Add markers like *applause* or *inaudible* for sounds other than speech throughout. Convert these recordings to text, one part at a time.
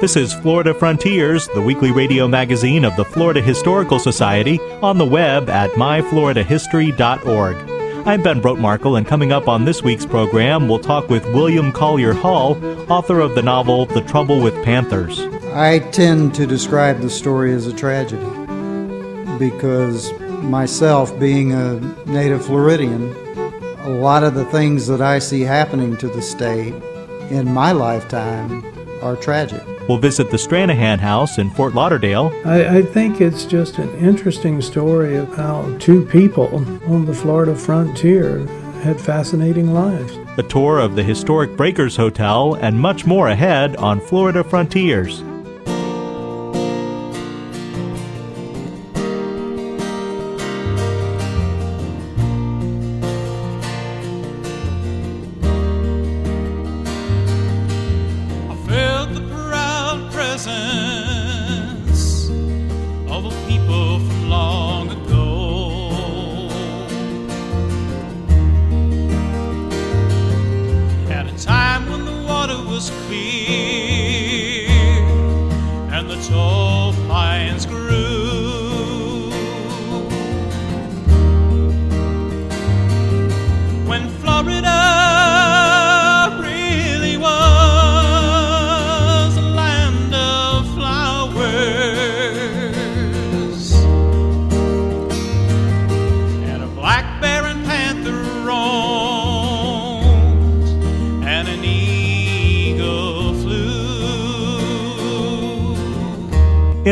This is Florida Frontiers, the weekly radio magazine of the Florida Historical Society, on the web at myfloridahistory.org. I'm Ben Brotemarkle, and coming up on this week's program, we'll talk with William Collier Hall, author of the novel The Trouble with Panthers. I tend to describe the story as a tragedy because myself, being a native Floridian, a lot of the things that I see happening to the state in my lifetime are tragic. We'll visit the Stranahan House in Fort Lauderdale. I, I, think it's just an interesting story of how two people on the Florida frontier had fascinating lives. A tour of the historic Breakers Hotel and much more ahead on Florida Frontiers.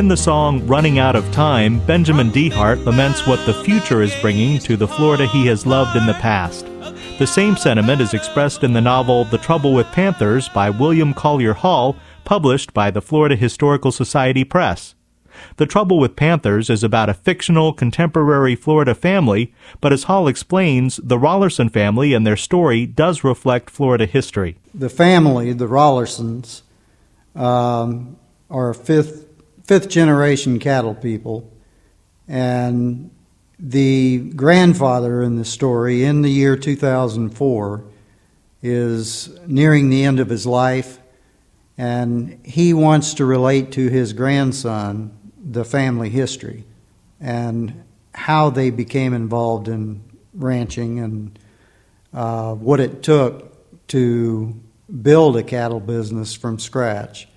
In the song Running Out of Time, Benjamin Dehart laments what the future is bringing to the Florida he has loved in the past. The same sentiment is expressed in the novel The Trouble with Panthers by William Collier Hall, published by the Florida Historical Society Press. The Trouble with Panthers is about a fictional contemporary Florida family, but as Hall explains, the Rollerson family and their story does reflect Florida history. The family, the Rollersons, um, are a fifth fifth generation cattle people. And the grandfather in the story, in the year 2004, is nearing the end of his life, and he wants to relate to his grandson the family history and how they became involved in ranching and uh, what it took to build a cattle business from scratch.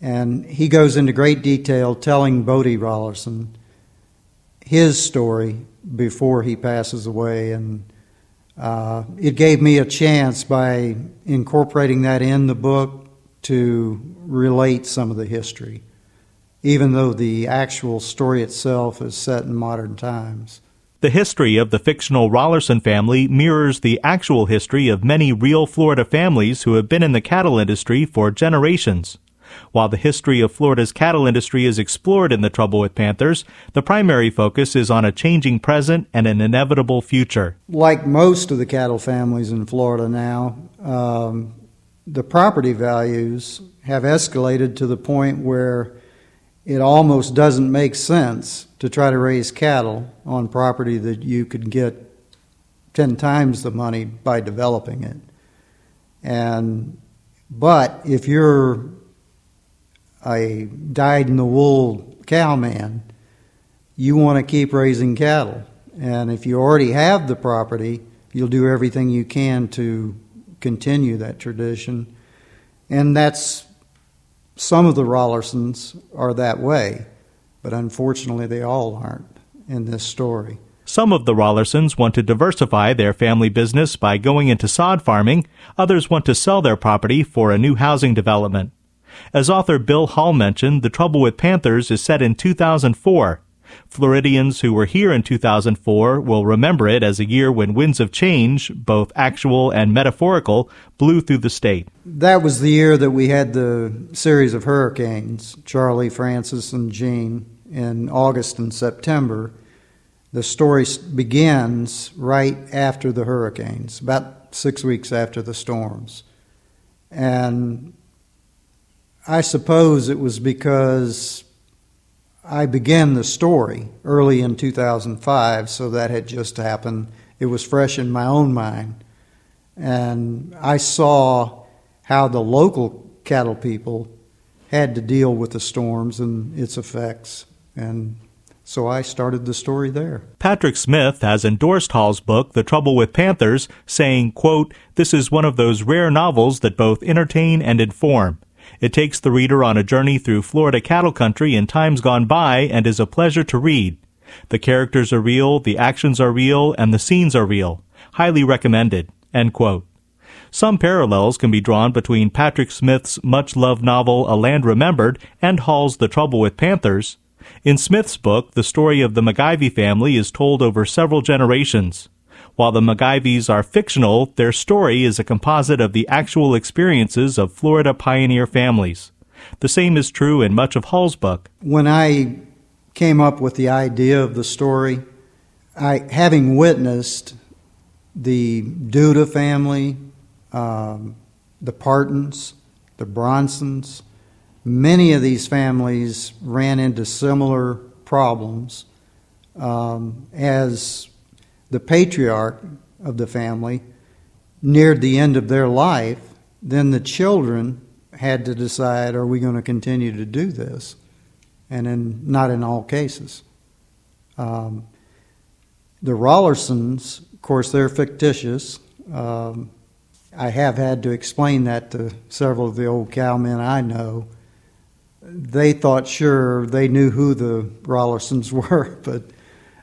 And he goes into great detail telling Bodie Rollerson his story before he passes away. And uh, it gave me a chance by incorporating that in the book to relate some of the history, even though the actual story itself is set in modern times. The history of the fictional Rollerson family mirrors the actual history of many real Florida families who have been in the cattle industry for generations. While the history of Florida's cattle industry is explored in The Trouble with Panthers, the primary focus is on a changing present and an inevitable future. Like most of the cattle families in Florida now, um, the property values have escalated to the point where it almost doesn't make sense to try to raise cattle on property that you could get 10 times the money by developing it. And but if you're a dyed in the wool cowman, you want to keep raising cattle. And if you already have the property, you'll do everything you can to continue that tradition. And that's some of the Rollersons are that way, but unfortunately, they all aren't in this story. Some of the Rollersons want to diversify their family business by going into sod farming. Others want to sell their property for a new housing development. As author Bill Hall mentioned, The Trouble with Panthers is set in 2004. Floridians who were here in 2004 will remember it as a year when winds of change, both actual and metaphorical, blew through the state. That was the year that we had the series of hurricanes, Charley, Frances, and Jeanne in August and September. The story begins right after the hurricanes, about six weeks after the storms. And I suppose it was because I began the story early in 2005, so that had just happened. It was fresh in my own mind. And I saw how the local cattle people had to deal with the storms and its effects. And so I started the story there. Patrick Smith has endorsed Hall's book, The Trouble with Panthers, saying, quote, This is one of those rare novels that both entertain and inform. It takes the reader on a journey through Florida cattle country in times gone by and is a pleasure to read. The characters are real, the actions are real, and the scenes are real. Highly recommended. Some parallels can be drawn between Patrick Smith's much loved novel A Land Remembered and Hall's The Trouble with Panthers. In Smith's book, the story of the MacIvey family is told over several generations. While the MacIveys are fictional, their story is a composite of the actual experiences of Florida pioneer families. The same is true in much of Hall's book. When I came up with the idea of the story, I, having witnessed the Duda family, um, the Partins, the Bronsons, many of these families ran into similar problems um, as the patriarch of the family neared the end of their life, then the children had to decide are we going to continue to do this? And in, not in all cases. Um, the Rollersons, of course, they're fictitious. Um, I have had to explain that to several of the old cowmen I know. They thought sure they knew who the Rollersons *laughs* were, but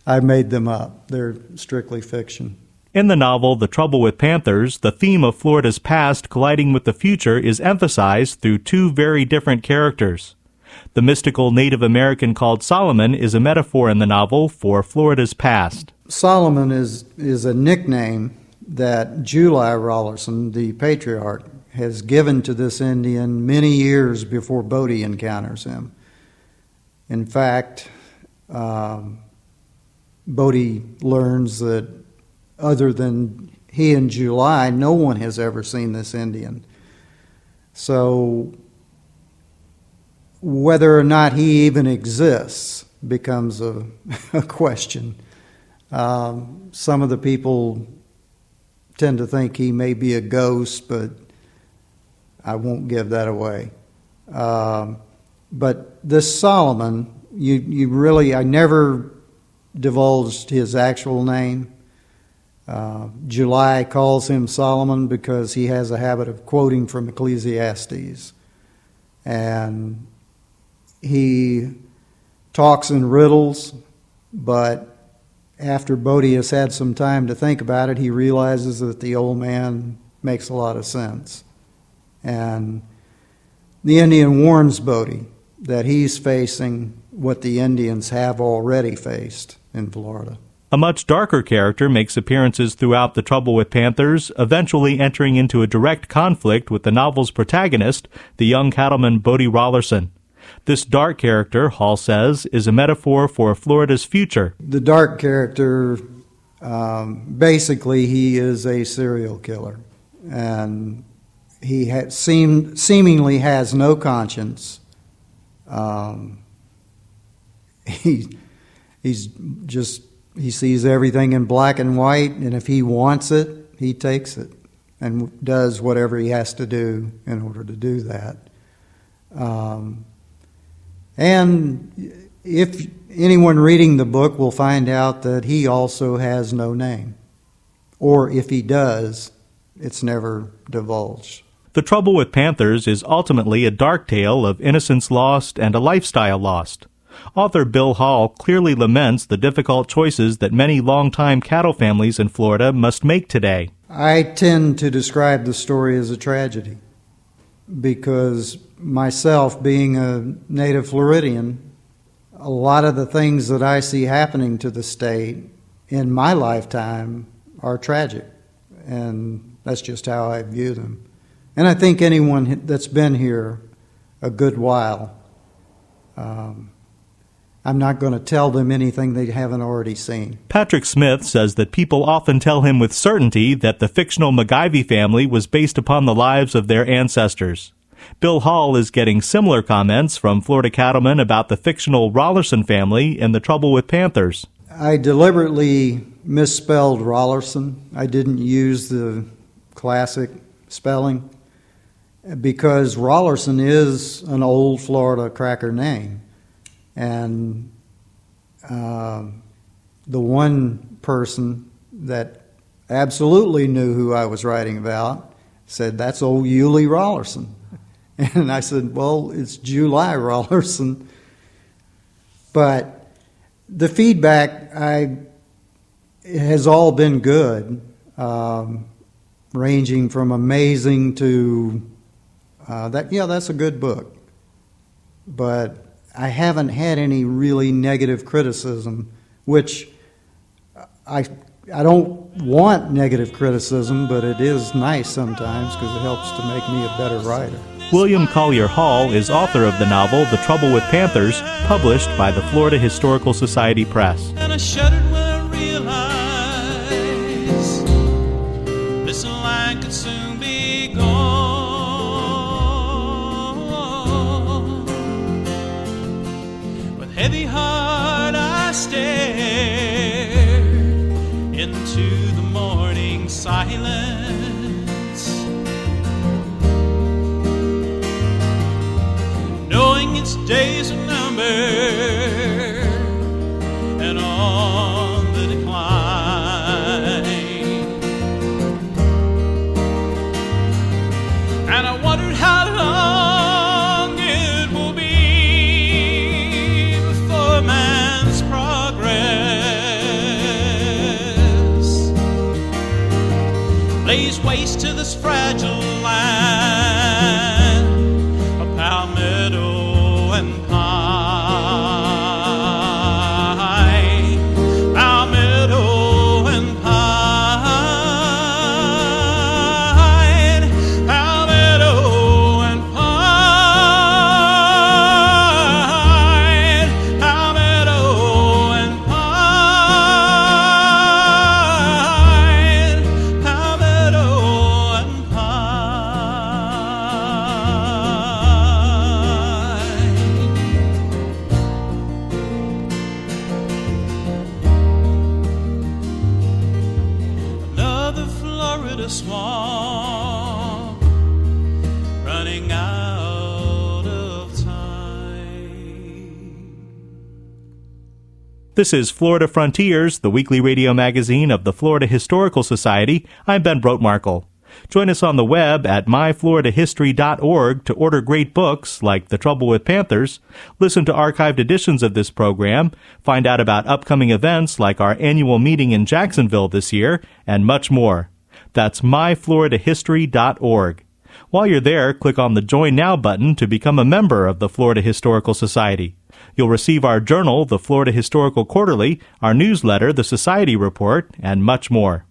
I made them up. They're strictly fiction. In the novel The Trouble with Panthers, the theme of Florida's past colliding with the future is emphasized through two very different characters. The mystical Native American called Solomon is a metaphor in the novel for Florida's past. Solomon is, is a nickname that July Rollerson, the patriarch, has given to this Indian many years before Bodie encounters him. In fact, um, Bodie learns that other than he and July, no one has ever seen this Indian. So whether or not he even exists becomes a, *laughs* a question. Um, some of the people tend to think he may be a ghost, but I won't give that away. Um, but this Solomon, you, you really, I never divulged his actual name. Uh, July calls him Solomon because he has a habit of quoting from Ecclesiastes. And he talks in riddles, but after Bodie has had some time to think about it, he realizes that the old man makes a lot of sense. And the Indian warns Bodie that he's facing what the Indians have already faced in Florida. A much darker character makes appearances throughout The Trouble with Panthers, eventually entering into a direct conflict with the novel's protagonist, the young cattleman Bodie Rollerson. This dark character, Hall says, is a metaphor for Florida's future. The dark character, um, basically, he is a serial killer. And he ha- seem, seemingly has no conscience. Um, *laughs* he he's just he sees everything in black and white, and if he wants it, he takes it and does whatever he has to do in order to do that. Um, and if anyone reading the book will find out that he also has no name, or if he does, it's never divulged. The Trouble with Panthers is ultimately a dark tale of innocence lost and a lifestyle lost. Author Bill Hall clearly laments the difficult choices that many longtime cattle families in Florida must make today. I tend to describe the story as a tragedy because myself, being a native Floridian, a lot of the things that I see happening to the state in my lifetime are tragic, and that's just how I view them. And I think anyone that's been here a good while, um, I'm not going to tell them anything they haven't already seen. Patrick Smith says that people often tell him with certainty that the fictional MacIvey family was based upon the lives of their ancestors. Bill Hall is getting similar comments from Florida cattlemen about the fictional Rollerson family and the trouble with panthers. I deliberately misspelled Rollerson. I didn't use the classic spelling because Rollerson is an old Florida cracker name. And uh, the one person that absolutely knew who I was writing about said, That's old Yulee Rollerson. *laughs* And I said, Well, it's July Rollerson. But the feedback I, has all been good, um, ranging from amazing to uh, that, yeah, that's a good book. But I haven't had any really negative criticism, which I I don't want negative criticism, but it is nice sometimes because it helps to make me a better writer. William Collier Hall is author of the novel The Trouble with Panthers, published by the Florida Historical Society Press. Into the morning silence. Knowing its days are numbered This is Florida Frontiers, the weekly radio magazine of the Florida Historical Society. I'm Ben Brotemarkle. Join us on the web at myfloridahistory.org to order great books like The Trouble with Panthers, listen to archived editions of this program, find out about upcoming events like our annual meeting in Jacksonville this year, and much more. That's myfloridahistory.org. While you're there, click on the Join Now button to become a member of the Florida Historical Society. You'll receive our journal, the Florida Historical Quarterly, our newsletter, the Society Report, and much more.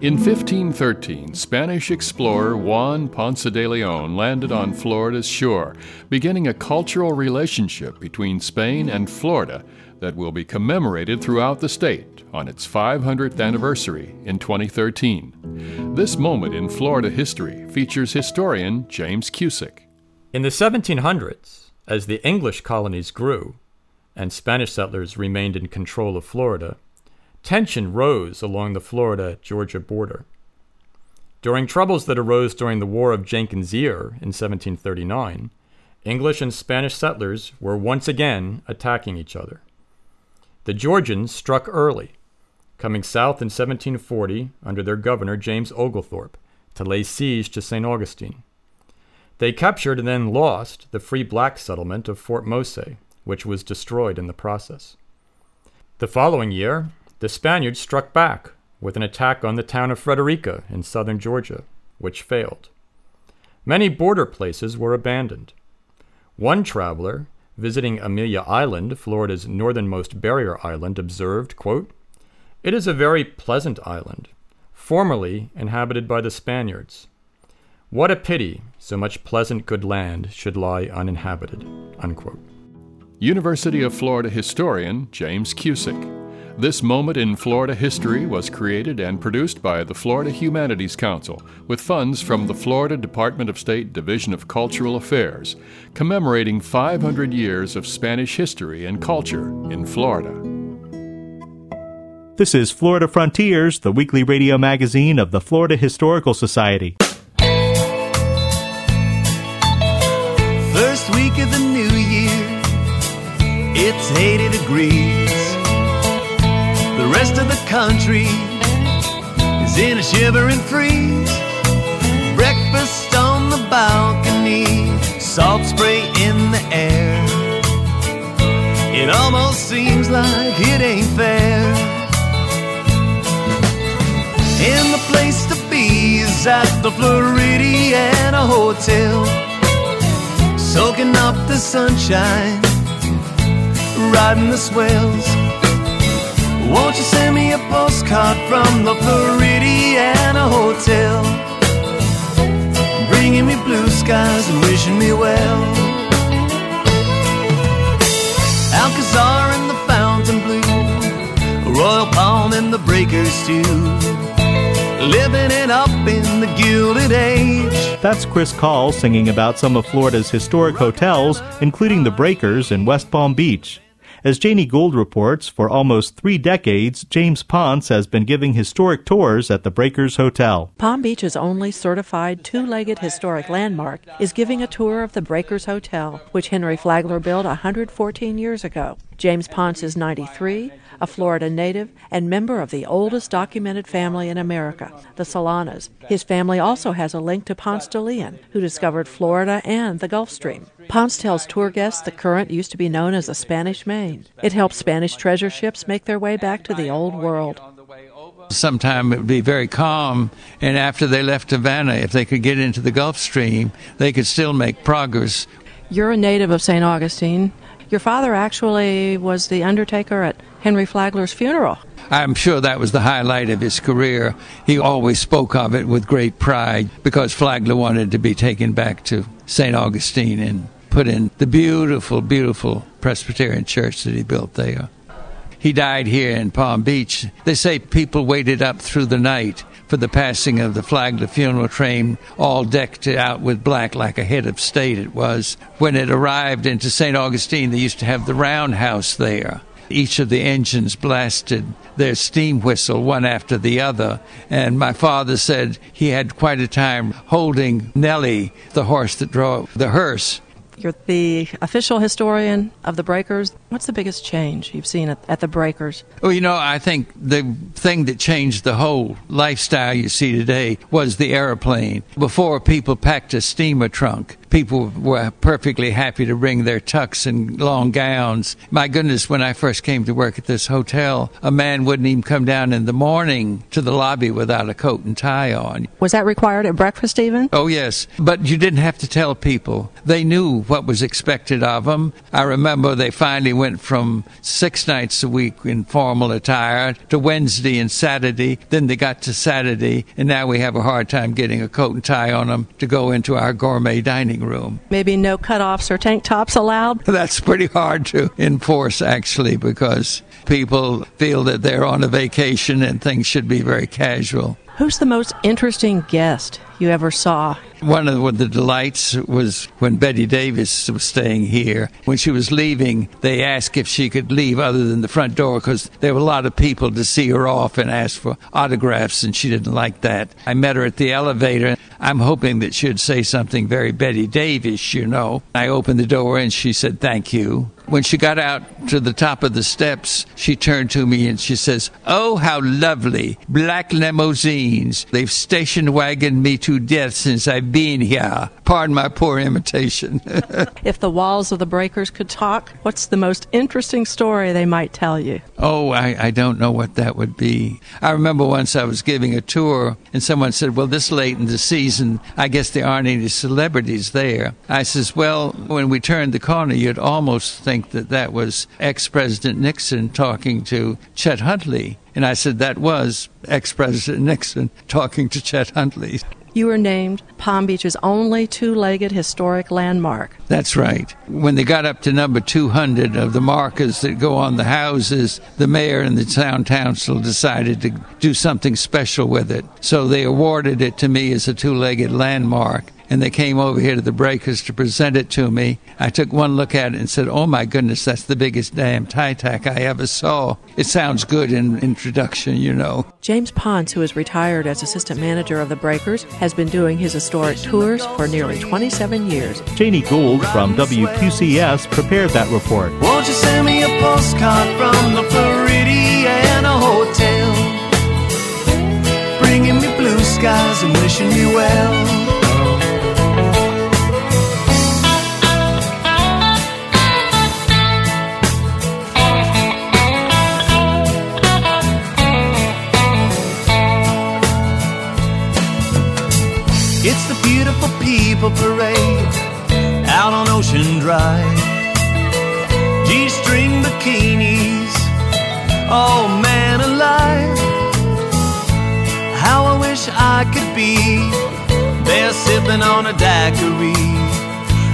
In 1513, Spanish explorer Juan Ponce de Leon landed on Florida's shore, beginning a cultural relationship between Spain and Florida that will be commemorated throughout the state on its 500th anniversary in 2013. This moment in Florida history features historian James Cusick. In the 1700s, as the English colonies grew and Spanish settlers remained in control of Florida, tension rose along the Florida Georgia border. During troubles that arose during the War of Jenkins' Ear in 1739, English and Spanish settlers were once again attacking each other. The Georgians struck early, coming south in 1740 under their governor James Oglethorpe to lay siege to St. Augustine. They captured and then lost the free black settlement of Fort Mose, which was destroyed in the process. The following year, the Spaniards struck back with an attack on the town of Frederica in southern Georgia, which failed. Many border places were abandoned. One traveler visiting Amelia Island, Florida's northernmost barrier island, observed, quote, It is a very pleasant island, formerly inhabited by the Spaniards. What a pity so much pleasant good land should lie uninhabited. Unquote. University of Florida historian James Cusick. This moment in Florida history was created and produced by the Florida Humanities Council with funds from the Florida Department of State Division of Cultural Affairs, commemorating 500 years of Spanish history and culture in Florida. This is Florida Frontiers, the weekly radio magazine of the Florida Historical Society. Week of the new year, it's 80 degrees. The rest of the country is in a shivering freeze. Breakfast on the balcony, salt spray in the air. It almost seems like it ain't fair. And the place to be is at the Floridiana Hotel. Soaking up the sunshine, riding the swells. Won't you send me a postcard from the Floridiana Hotel? Bringing me blue skies and wishing me well. Alcazar and the Fontainebleau, Royal Palm and the breakers too living it up in the Gilded Age. That's Chris Kahl singing about some of Florida's historic hotels, including the Breakers in West Palm Beach. As Janie Gould reports, for almost three decades, James Ponce has been giving historic tours at the Breakers Hotel. Palm Beach's only certified two legged historic landmark is giving a tour of the Breakers Hotel, which Henry Flagler built 114 years ago. James Ponce is 93, a Florida native and member of the oldest documented family in America, the Solanas. His family also has a link to Ponce de Leon, who discovered Florida and the Gulf Stream. Ponce tells tour guests the current used to be known as the Spanish Main. It helped Spanish treasure ships make their way back to the Old World. Sometime it would be very calm, and after they left Havana, if they could get into the Gulf Stream, they could still make progress. You're a native of St. Augustine. Your father actually was the undertaker at Henry Flagler's funeral. I'm sure that was the highlight of his career. He always spoke of it with great pride because Flagler wanted to be taken back to St. Augustine and put in the beautiful, beautiful Presbyterian church that he built there. He died here in Palm Beach. They say people waited up through the night for the passing of the Flagler funeral train, all decked out with black like a head of state it was. When it arrived into St. Augustine, they used to have the roundhouse there. Each of the engines blasted their steam whistle one after the other. And my father said he had quite a time holding Nellie, the horse that drove the hearse, you're the official historian of the Breakers. What's the biggest change you've seen at, at, the Breakers? Well, you know, I think the thing that changed the whole lifestyle you see today was the airplane. Before, people packed a steamer trunk people were perfectly happy to bring their tux and long gowns. My goodness, when I first came to work at this hotel, a man wouldn't even come down in the morning to the lobby without a coat and tie on. Was that required at breakfast even? Oh, yes. But you didn't have to tell people. They knew what was expected of them. I remember they finally went from six nights a week in formal attire to Wednesday and Saturday. Then they got to Saturday, and now we have a hard time getting a coat and tie on them to go into our gourmet dining room. Maybe no cutoffs or tank tops allowed? *laughs* That's pretty hard to enforce, actually, because people feel that they're on a vacation and things should be very casual. Who's the most interesting guest you ever saw? One of the delights was when Bette Davis was staying here. When she was leaving, they asked if she could leave other than the front door because there were a lot of people to see her off and ask for autographs, and she didn't like that. I met her at the elevator. I'm hoping that she'd say something very Bette Davis, you know. I opened the door and she said, Thank you. When she got out to the top of the steps, she turned to me and she says, Oh, how lovely. Black limousines. They've station wagoned me to death since I've been here. Pardon my poor imitation. *laughs* if the walls of the breakers could talk, what's the most interesting story they might tell you? Oh, I, I don't know what that would be. I remember once I was giving a tour and someone said, Well, this late in the season, I guess there aren't any celebrities there. I says, Well, when we turned the corner, you'd almost think that that was ex President Nixon talking to Chet Huntley. And I said, That was ex President Nixon talking to Chet Huntley. You were named Palm Beach's only two legged historic landmark. That's right. When they got up to number 200 of the markers that go on the houses, the mayor and the town council decided to do something special with it. So they awarded it to me as a two legged landmark and they came over here to the breakers to present it to me. I took one look at it and said, Oh my goodness, that's the biggest damn tie tack I ever saw. It sounds good in introduction, you know. James Ponce, who is retired as assistant manager of the Breakers, has been doing his historic tours for nearly 27 years. Janie Gould from WQCS prepared that report. Won't you send me a postcard from the Floridiana Hotel? Bringing me blue skies and wishing me well. On a daiquiri.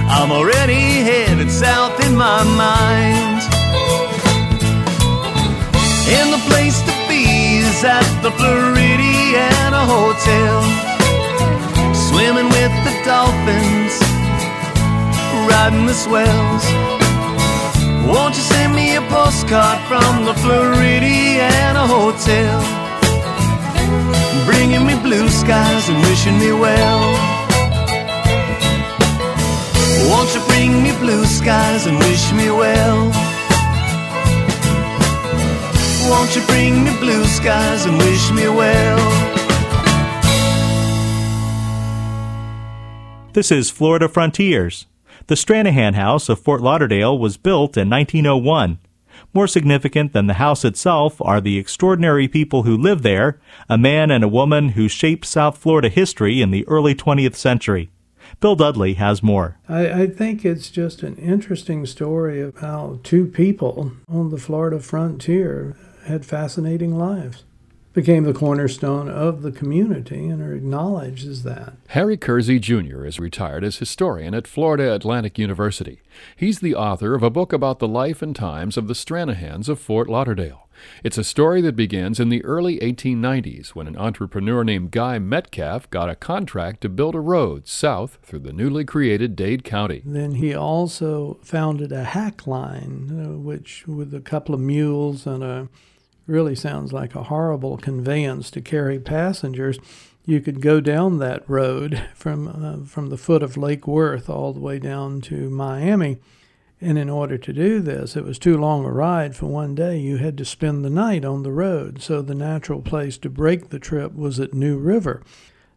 I'm already headed south in my mind. And the place to be is at the Floridiana Hotel swimming with the dolphins, riding the swells. Won't you send me a postcard from the Floridiana Hotel? Bringing me blue skies and wishing me well. Won't you bring me blue skies and wish me well? Won't you bring me blue skies and wish me well? This is Florida Frontiers. The Stranahan House of Fort Lauderdale was built in 1901. More significant than the house itself are the extraordinary people who live there, a man and a woman who shaped South Florida history in the early 20th century. Bill Dudley has more. I, I, think it's just an interesting story of how two people on the Florida frontier had fascinating lives became the cornerstone of the community and are acknowledged as that. Harry Kersey Jr. is retired as historian at Florida Atlantic University. He's the author of a book about the life and times of the Stranahans of Fort Lauderdale. It's a story that begins in the early 1890s when an entrepreneur named Guy Metcalf got a contract to build a road south through the newly created Dade County. Then he also founded a hack line, uh, which with a couple of mules and a really sounds like a horrible conveyance to carry passengers. You could go down that road *laughs* from uh, from the foot of Lake Worth all the way down to Miami. And in order to do this, it was too long a ride for one day. You had to spend the night on the road. So the natural place to break the trip was at New River.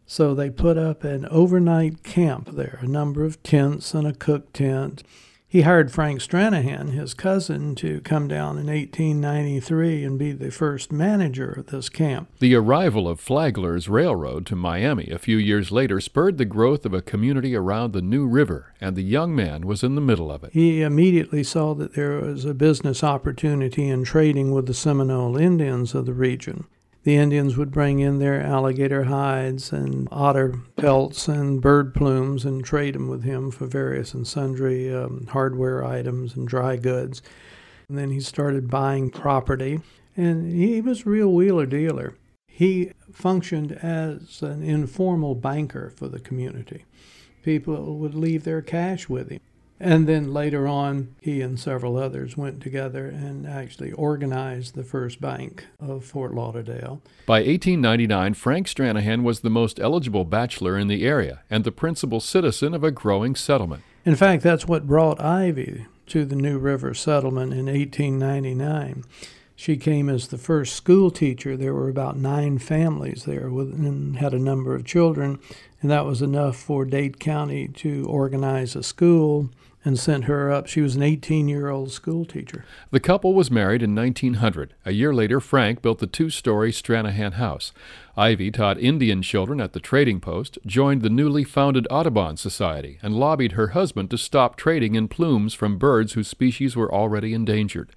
So they put up an overnight camp there, a number of tents and a cook tent he hired Frank Stranahan, his cousin, to come down in 1893 and be the first manager of this camp. The arrival of Flagler's Railroad to Miami a few years later spurred the growth of a community around the New River, and the young man was in the middle of it. He immediately saw that there was a business opportunity in trading with the Seminole Indians of the region the Indians would bring in their alligator hides and otter pelts and bird plumes and trade them with him for various and sundry um, hardware items and dry goods. And then he started buying property, and he was a real wheeler dealer. He functioned as an informal banker for the community. People would leave their cash with him. And then later on, he and several others went together and actually organized the first bank of Fort Lauderdale. By 1899, Frank Stranahan was the most eligible bachelor in the area and the principal citizen of a growing settlement. In fact, that's what brought Ivy to the New River settlement in 1899. She came as the first school teacher. There were about nine families there with, and had a number of children, and that was enough for Dade County to organize a school and sent her up. She was an 18 year old school teacher. The couple was married in 1900. A year later, Frank built the two story Stranahan house. Ivy taught Indian children at the trading post, joined the newly founded Audubon Society, and lobbied her husband to stop trading in plumes from birds whose species were already endangered.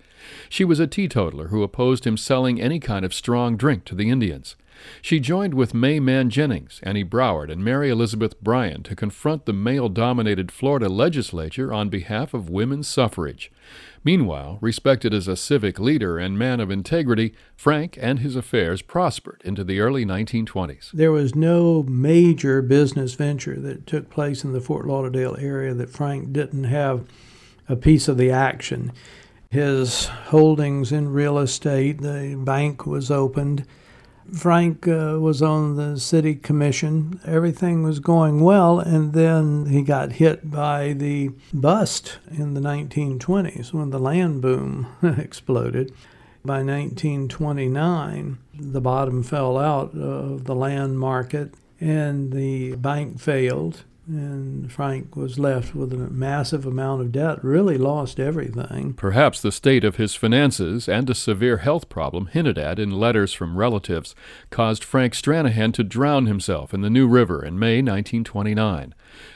She was a teetotaler who opposed him selling any kind of strong drink to the Indians. She joined with May Mann Jennings, Annie Broward, and Mary Elizabeth Bryan to confront the male dominated Florida legislature on behalf of women's suffrage. Meanwhile, respected as a civic leader and man of integrity, Frank and his affairs prospered into the early 1920s. There was no major business venture that took place in the Fort Lauderdale area that Frank didn't have a piece of the action his holdings in real estate. The bank was opened. Frank uh, was on the city commission. Everything was going well, and then he got hit by the bust in the 1920s when the land boom *laughs* exploded. By 1929, the bottom fell out of the land market, and the bank failed and Frank was left with a massive amount of debt, really lost everything. Perhaps the state of his finances and a severe health problem hinted at in letters from relatives caused Frank Stranahan to drown himself in the New River in May 1929.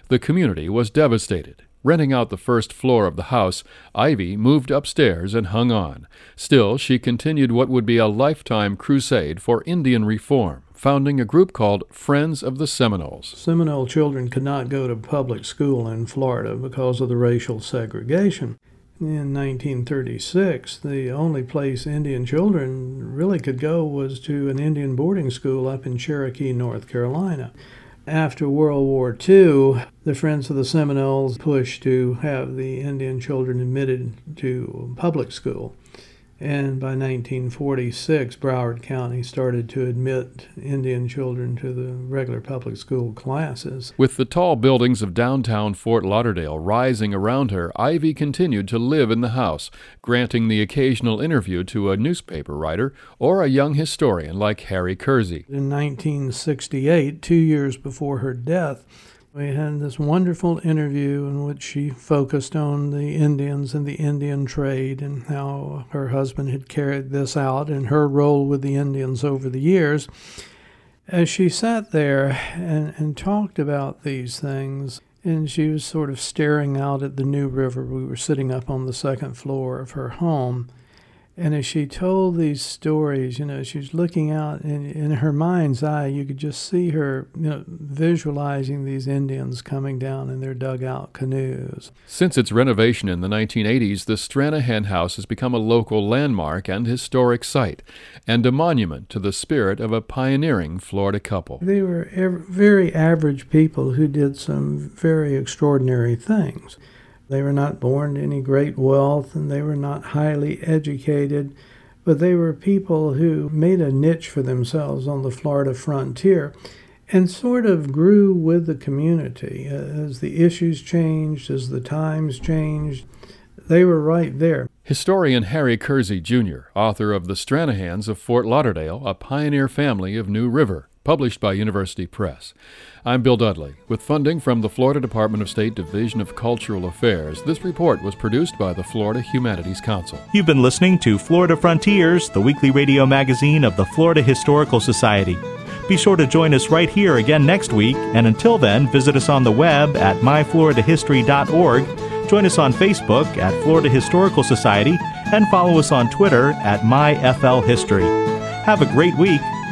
The community was devastated. Renting out the first floor of the house, Ivy moved upstairs and hung on. Still, she continued what would be a lifetime crusade for Indian reform founding a group called Friends of the Seminoles. Seminole children could not go to public school in Florida because of the racial segregation. In 1936, the only place Indian children really could go was to an Indian boarding school up in Cherokee, North Carolina. After World War II, the Friends of the Seminoles pushed to have the Indian children admitted to public school. And by 1946, Broward County started to admit Indian children to the regular public school classes. With the tall buildings of downtown Fort Lauderdale rising around her, Ivy continued to live in the house, granting the occasional interview to a newspaper writer or a young historian like Harry Kersey. In 1968, two years before her death, we had this wonderful interview in which she focused on the Indians and the Indian trade and how her husband had carried this out and her role with the Indians over the years. As she sat there and, and talked about these things, and she was sort of staring out at the New River, we were sitting up on the second floor of her home. And as she told these stories, you know, she was looking out, and in her mind's eye, you could just see her, you know, visualizing these Indians coming down in their dugout canoes. Since its renovation in the 1980s, the Stranahan House has become a local landmark and historic site, and a monument to the spirit of a pioneering Florida couple. They were very average people who did some very extraordinary things. They were not born to any great wealth and they were not highly educated, but they were people who made a niche for themselves on the Florida frontier and sort of grew with the community uh, as the issues changed, as the times changed. They were right there. Historian Harry Kersey, Jr., author of The Stranahans of Fort Lauderdale, a pioneer family of New River, published by University Press. I'm Bill Dudley. With funding from the Florida Department of State Division of Cultural Affairs, this report was produced by the Florida Humanities Council. You've been listening to Florida Frontiers, the weekly radio magazine of the Florida Historical Society. Be sure to join us right here again next week, and until then, visit us on the web at myfloridahistory.org, join us on Facebook at Florida Historical Society, and follow us on Twitter at myflhistory. Have a great week